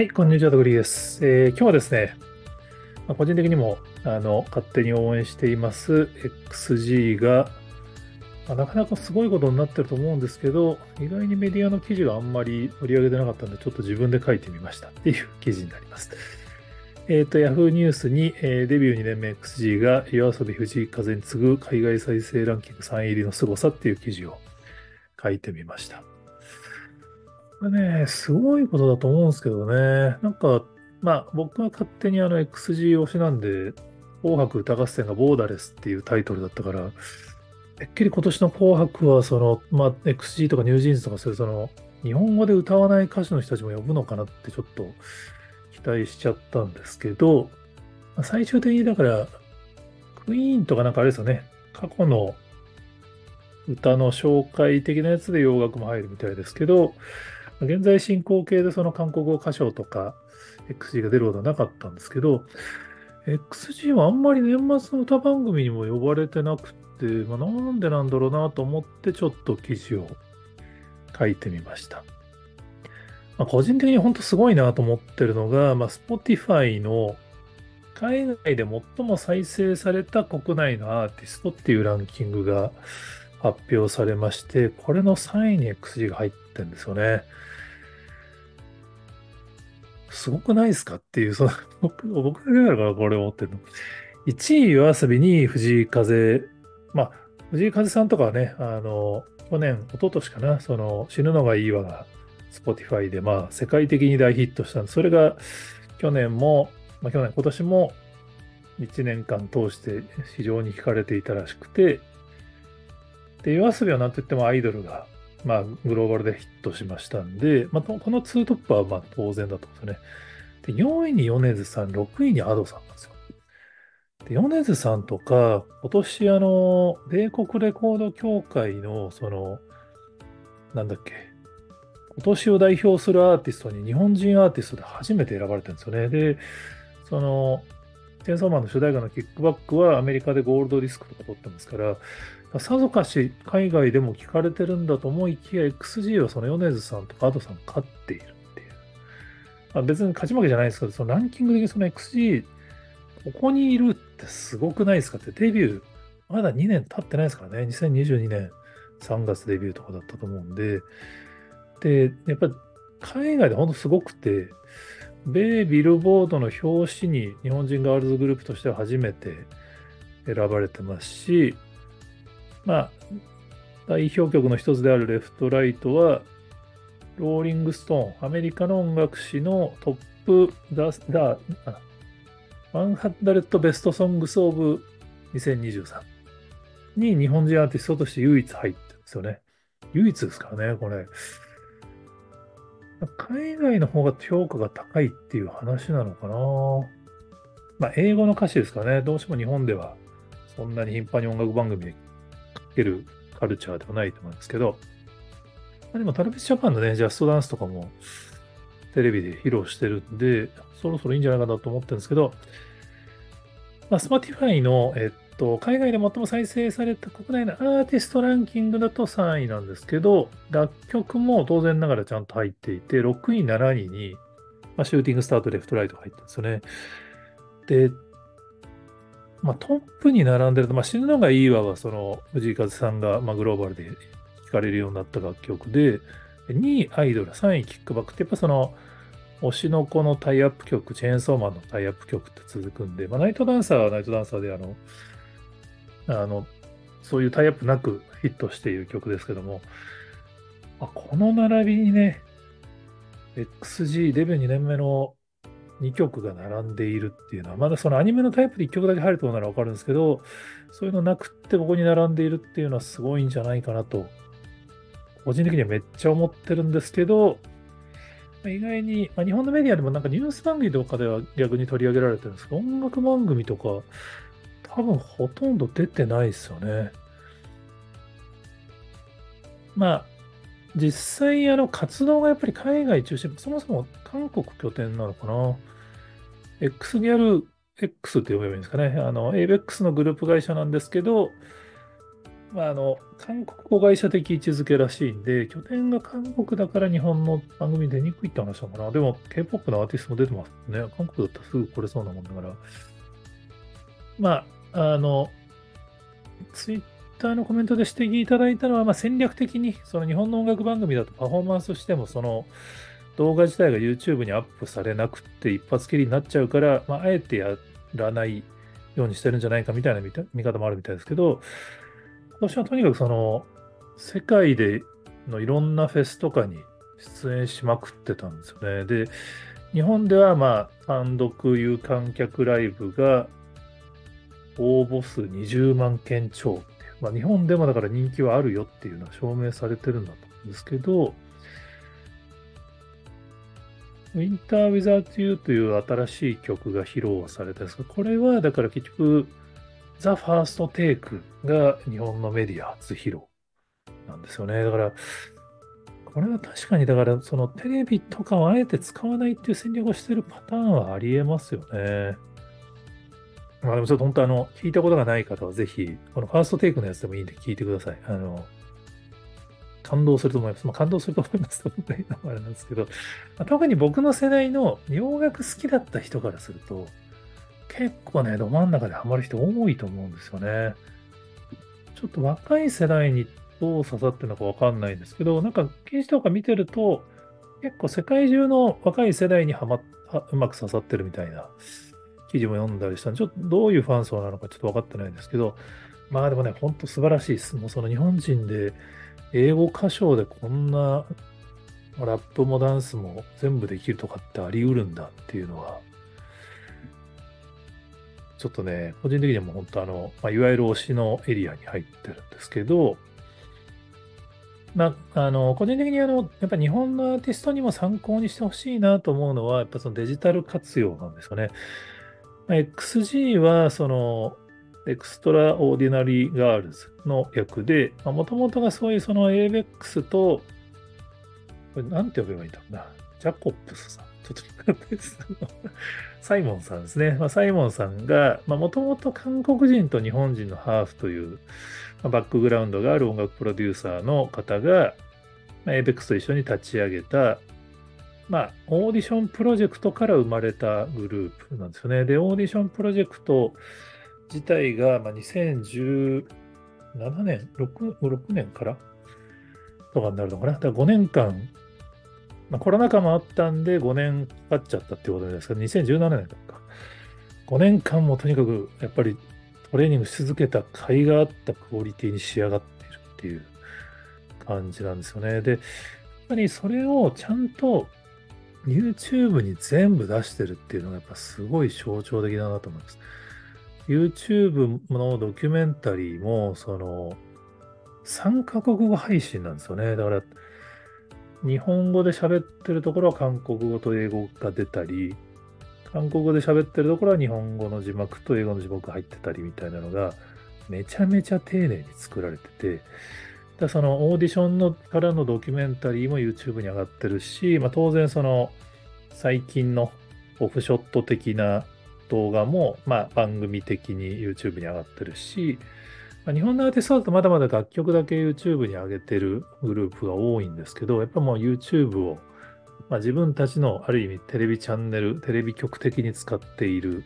はい、こんにちは、とぐりです。えー、今日はですね、まあ、個人的にもあの勝手に応援しています XG が、まあ、なかなかすごいことになってると思うんですけど、意外にメディアの記事があんまり取り上げてなかったんで、ちょっと自分で書いてみましたっていう記事になります。えっ、ー、と、Yahoo ニュースに、えー、デビュー2年目 XG が夜遊び藤井風に次ぐ海外再生ランキング3位入りの凄さっていう記事を書いてみました。これね、すごいことだと思うんですけどね。なんか、まあ僕は勝手にあの XG 推しなんで、紅白歌合戦がボーダレスっていうタイトルだったから、てっきり今年の紅白はその、まあ XG とかニュージーンズとかそういうその、日本語で歌わない歌手の人たちも呼ぶのかなってちょっと期待しちゃったんですけど、まあ最終的にだから、クイーンとかなんかあれですよね、過去の歌の紹介的なやつで洋楽も入るみたいですけど、現在進行形でその韓国語歌唱とか XG が出ることはなかったんですけど、XG はあんまり年末の歌番組にも呼ばれてなくて、まあ、なんでなんだろうなと思ってちょっと記事を書いてみました。まあ、個人的に本当すごいなと思ってるのが、まあ、Spotify の海外で最も再生された国内のアーティストっていうランキングが発表されまして、これの3位に XG が入ってるんですよね。すごくないですかっていう、その 僕、僕だけだからこれ思ってるの。1位夜遊びに藤井風、まあ、藤井風さんとかはね、あの、去年、一昨年かな、その、死ぬのがいいわが、Spotify で、まあ、世界的に大ヒットしたんで、それが、去年も、まあ、去年、今年も、1年間通して非常に惹かれていたらしくて、で、夜遊びはなんと言ってもアイドルがまあ、グローバルでヒットしましたんで、まあ、この2トップはまあ当然だと思うんですよね。で、4位に米津さん、6位に Ado さんなんですよ。で、米津さんとか、今年あの、米国レコード協会の、その、なんだっけ、今年を代表するアーティストに日本人アーティストで初めて選ばれてるんですよね。で、その、チェンソーマンの主題歌のキックバックはアメリカでゴールドディスクとか取ってますから、さぞかし海外でも聞かれてるんだと思いきや、XG はその米津さんとか Ado さん勝っているっていう。まあ、別に勝ち負けじゃないですけど、そのランキング的にその XG、ここにいるってすごくないですかって、デビュー、まだ2年経ってないですからね。2022年3月デビューとかだったと思うんで。で、やっぱり海外で本当すごくて、米ビルボードの表紙に日本人ガールズグループとしては初めて選ばれてますし、まあ、代表曲の一つであるレフトライトは、ローリングストーン、アメリカの音楽誌のトップダ、ダ、100ベストソングスオブ2023に日本人アーティストとして唯一入ってるんですよね。唯一ですからね、これ。海外の方が評価が高いっていう話なのかな。まあ、英語の歌詞ですかね。どうしても日本ではそんなに頻繁に音楽番組でけるカルチャーではないと思うんですけど、ま、でもトラビスジャパンのね、ジャストダンスとかもテレビで披露してるんで、そろそろいいんじゃないかなと思ってるんですけど、まあ、Spotify の、えっと、海外で最も再生された国内のアーティストランキングだと3位なんですけど、楽曲も当然ながらちゃんと入っていて、6位、7位に、まあ、シューティングスタート、レフトライトが入ってるんですよね。で、まあ、トップに並んでると、まあ、死ぬのがいいわは、その、藤井風さんが、まあ、グローバルで聴かれるようになった楽曲で、2位アイドル、3位キックバックって、やっぱその、推しの子のタイアップ曲、チェーンソーマンのタイアップ曲って続くんで、まあ、ナイトダンサーはナイトダンサーで、あの、あの、そういうタイアップなくヒットしている曲ですけども、まあこの並びにね、XG デビュー2年目の2曲が並んでいるっていうのは、まだそのアニメのタイプで1曲だけ入るとならわかるんですけど、そういうのなくってここに並んでいるっていうのはすごいんじゃないかなと、個人的にはめっちゃ思ってるんですけど、意外に、まあ、日本のメディアでもなんかニュース番組とかでは逆に取り上げられてるんですけど、音楽番組とか、多分ほとんど出てないですよね。まあ、実際、あの、活動がやっぱり海外中心、そもそも韓国拠点なのかな？X ギャル X って呼べばいいんですかね。あの、ABEX のグループ会社なんですけど、まあ、あの、韓国子会社的位置づけらしいんで、拠点が韓国だから日本の番組出にくいって話なのかな？でも、K-POP のアーティストも出てますね。韓国だったらすぐ来れそうなもんだから。まあ、あの、ツイッターのコメントで指摘いただいたのは、まあ、戦略的に、その日本の音楽番組だとパフォーマンスしても、その動画自体が YouTube にアップされなくて一発きりになっちゃうから、まあ、あえてやらないようにしてるんじゃないかみたいな見方もあるみたいですけど、私はとにかくその、世界でのいろんなフェスとかに出演しまくってたんですよね。で、日本ではまあ、単独有観客ライブが応募数20万件超、まあ、日本でもだから人気はあるよっていうのは証明されてるんだと思うんですけど、Winter Without You という新しい曲が披露されたんですが、これはだから結局、ザ・ファーストテイクが日本のメディア初披露なんですよね。だから、これは確かに、だから、そのテレビとかをあえて使わないっていう戦略をしてるパターンはありえますよね。まあでもちょっと本当あの、聞いたことがない方はぜひ、このファーストテイクのやつでもいいんで聞いてください。あの、感動すると思います。まあ、感動すると思いますと、僕があれなんですけど、ま、特に僕の世代の洋楽好きだった人からすると、結構ね、ど真ん中でハマる人多いと思うんですよね。ちょっと若い世代にどう刺さってるのかわかんないんですけど、なんか記事とか見てると、結構世界中の若い世代にはまうまく刺さってるみたいな記事も読んだりしたんで、ちょっとどういうファン層なのかちょっと分かってないんですけど、まあでもね、ほんと素晴らしいです。もうその日本人で英語歌唱でこんなラップもダンスも全部できるとかってあり得るんだっていうのは、ちょっとね、個人的にはもう本当あの、まあ、いわゆる推しのエリアに入ってるんですけど、まあ、あの、個人的にあの、やっぱ日本のアーティストにも参考にしてほしいなと思うのは、やっぱそのデジタル活用なんですよね。XG は、その、 Xtraordinary Girls の略で、もともとがそういうその avex と、これなんて呼べばいいんだろうな。 JAKOPS さん。ちょっとですサイモンさんですね。まあ、サイモンさんが、もともと韓国人と日本人のハーフという、まあ、バックグラウンドがある音楽プロデューサーの方が、ABEX と一緒に立ち上げた、まあ、オーディションプロジェクトから生まれたグループなんですよね。で、オーディションプロジェクト自体が、まあ、2017年6、6年からとかになるのかな。だから5年間まあ、コロナ禍もあったんで5年かかっちゃったってことですけど、2017年か。5年間もとにかくやっぱりトレーニングし続けた甲斐があったクオリティに仕上がっているっていう感じなんですよね。で、やっぱりそれをちゃんと YouTube に全部出してるっていうのがやっぱすごい象徴的だなと思います。YouTube のドキュメンタリーも、その、3カ国語配信なんですよね。だから、日本語で喋ってるところは韓国語と英語が出たり、韓国語で喋ってるところは日本語の字幕と英語の字幕が入ってたりみたいなのが、めちゃめちゃ丁寧に作られてて、だそのオーディションのからのドキュメンタリーも YouTube に上がってるし、まあ、当然その最近のオフショット的な動画も、まあ、番組的に YouTube に上がってるし、まあ、日本のアーティストだとまだまだ楽曲だけ YouTube に上げてるグループが多いんですけど、やっぱもう YouTube を、まあ、自分たちのある意味テレビチャンネル、テレビ局的に使っている、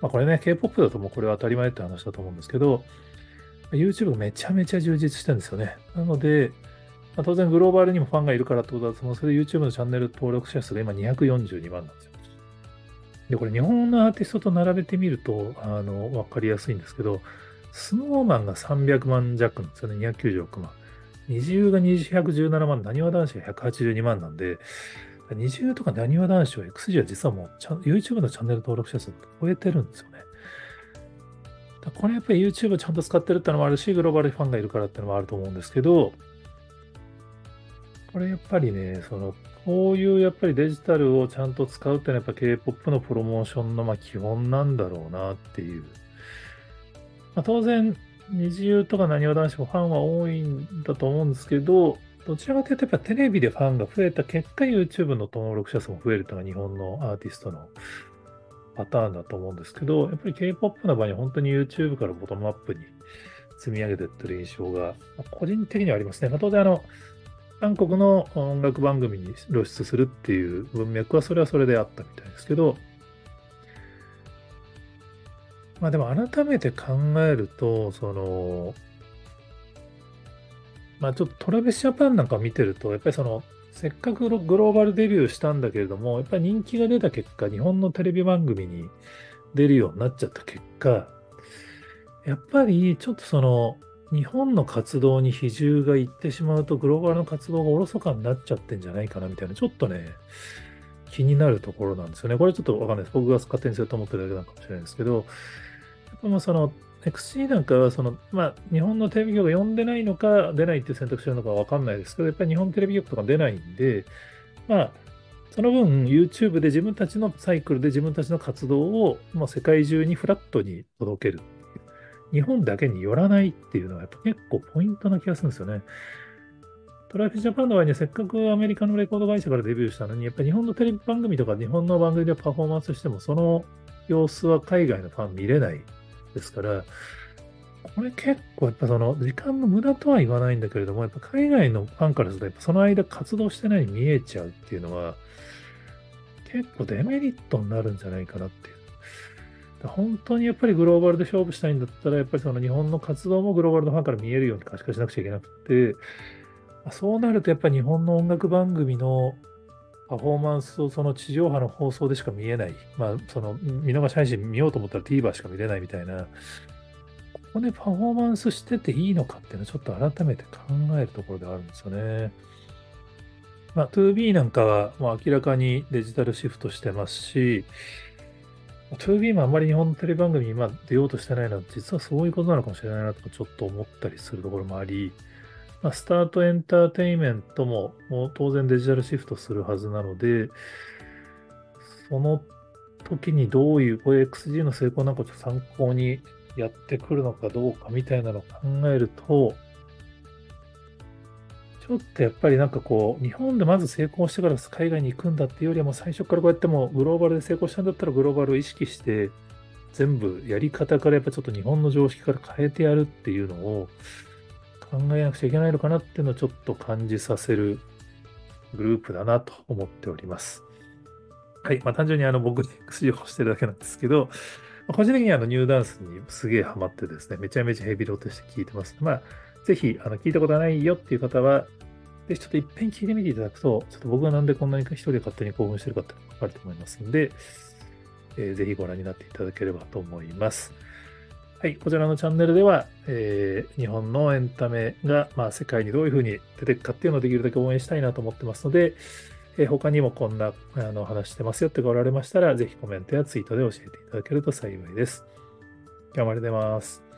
まあ、これね、K-POP だともうこれは当たり前って話だと思うんですけど、YouTube がめちゃめちゃ充実してるんですよね。なので、まあ、当然グローバルにもファンがいるからってことだと思うんですけど、YouTube のチャンネル登録者数が今242万なんですよ。で、これ日本のアーティストと並べてみると、あの、わかりやすいんですけど、スノーマンが300万弱なんですよね、296万。二重が217万、なにわ男子が182万なんで、二重とかなにわ男子は XG は実はもう YouTube のチャンネル登録者数超えてるんですよね。これやっぱり YouTube ちゃんと使ってるってのもあるし、グローバルファンがいるからってのもあると思うんですけど、これやっぱりね、その、こういうやっぱりデジタルをちゃんと使うってのはやっぱ K-POP のプロモーションのまあ基本なんだろうなっていう。まあ、当然、二重とかなにわ男子もファンは多いんだと思うんですけど、どちらかというと、やっぱテレビでファンが増えた結果、YouTube の登録者数も増えるというのが日本のアーティストのパターンだと思うんですけど、やっぱり K-POP の場合に本当に YouTube からボトムアップに積み上げてってる印象が、個人的にはありますね。まあ、当然あの、韓国の音楽番組に露出するっていう文脈はそれはそれであったみたいですけど、まあでも改めて考えると、その、まあちょっとトラベスジャパンなんか見てると、やっぱりその、せっかくグローバルデビューしたんだけれども、やっぱり人気が出た結果、日本のテレビ番組に出るようになっちゃった結果、やっぱりちょっとその、日本の活動に比重がいってしまうと、グローバルの活動がおろそかになっちゃってんじゃないかなみたいな、ちょっとね、気になるところなんですよね。これちょっとわかんないです。僕が勝手にそうと思ってるだけなのかもしれないですけど、やっぱまあ、その XC なんかはその、まあ、日本のテレビ局が呼んでないのか、出ないっていう選択肢なのかわかんないですけど、やっぱり日本テレビ局とか出ないんで、まあ、その分 YouTube で自分たちのサイクルで自分たちの活動をもう世界中にフラットに届ける。日本だけによらないっていうのはやっぱ結構ポイントな気がするんですよね。トライフジャパンの場合にはせっかくアメリカのレコード会社からデビューしたのに、やっぱり日本のテレビ番組とか日本の番組でパフォーマンスしても、その様子は海外のファン見れないですから、これ結構やっぱその時間の無駄とは言わないんだけれども、やっぱ海外のファンからすると、やっぱその間活動してないに見えちゃうっていうのは、結構デメリットになるんじゃないかなっていう。本当にやっぱりグローバルで勝負したいんだったら、やっぱりその日本の活動もグローバルのファンから見えるように可視化しなくちゃいけなくて、そうなるとやっぱり日本の音楽番組のパフォーマンスをその地上波の放送でしか見えない。まあ、その見逃し配信見ようと思ったら TVer しか見れないみたいな、ここでパフォーマンスしてていいのかっていうのをちょっと改めて考えるところであるんですよね。まあ、2B なんかはもう明らかにデジタルシフトしてますし、2B もあんまり日本のテレビ番組に今出ようとしてないのは、実はそういうことなのかもしれないなとかちょっと思ったりするところもあり、まあ、スタートエンターテインメントももう当然デジタルシフトするはずなので、その時にどういう、こう XG の成功なんかちょっと参考にやってくるのかどうかみたいなのを考えると、ちょっとやっぱりなんかこう、日本でまず成功してから海外に行くんだっていうよりは、もう最初からこうやってもグローバルで成功したんだったらグローバルを意識して、全部やり方からやっぱちょっと日本の常識から変えてやるっていうのを、考えなくちゃいけないのかなっていうのをちょっと感じさせるグループだなと思っております。はい。まあ単純にあの僕に薬をしてるだけなんですけど、個人的にあのニューダンスにすげえハマってですね、めちゃめちゃヘビロテして聞いてます。まあ、ぜひあの聞いたことないよっていう方は、ぜひちょっと一遍聞いてみていただくと、ちょっと僕がなんでこんなに一人で勝手に興奮してるかってわかると思いますんで、えー、ぜひご覧になっていただければと思います。はい、こちらのチャンネルでは、えー、日本のエンタメが、まあ、世界にどういうふうに出ていくかっていうのをできるだけ応援したいなと思ってますので、えー、他にもこんなあの話してますよっておられましたら、ぜひコメントやツイートで教えていただけると幸いです。今日もありがとうございます。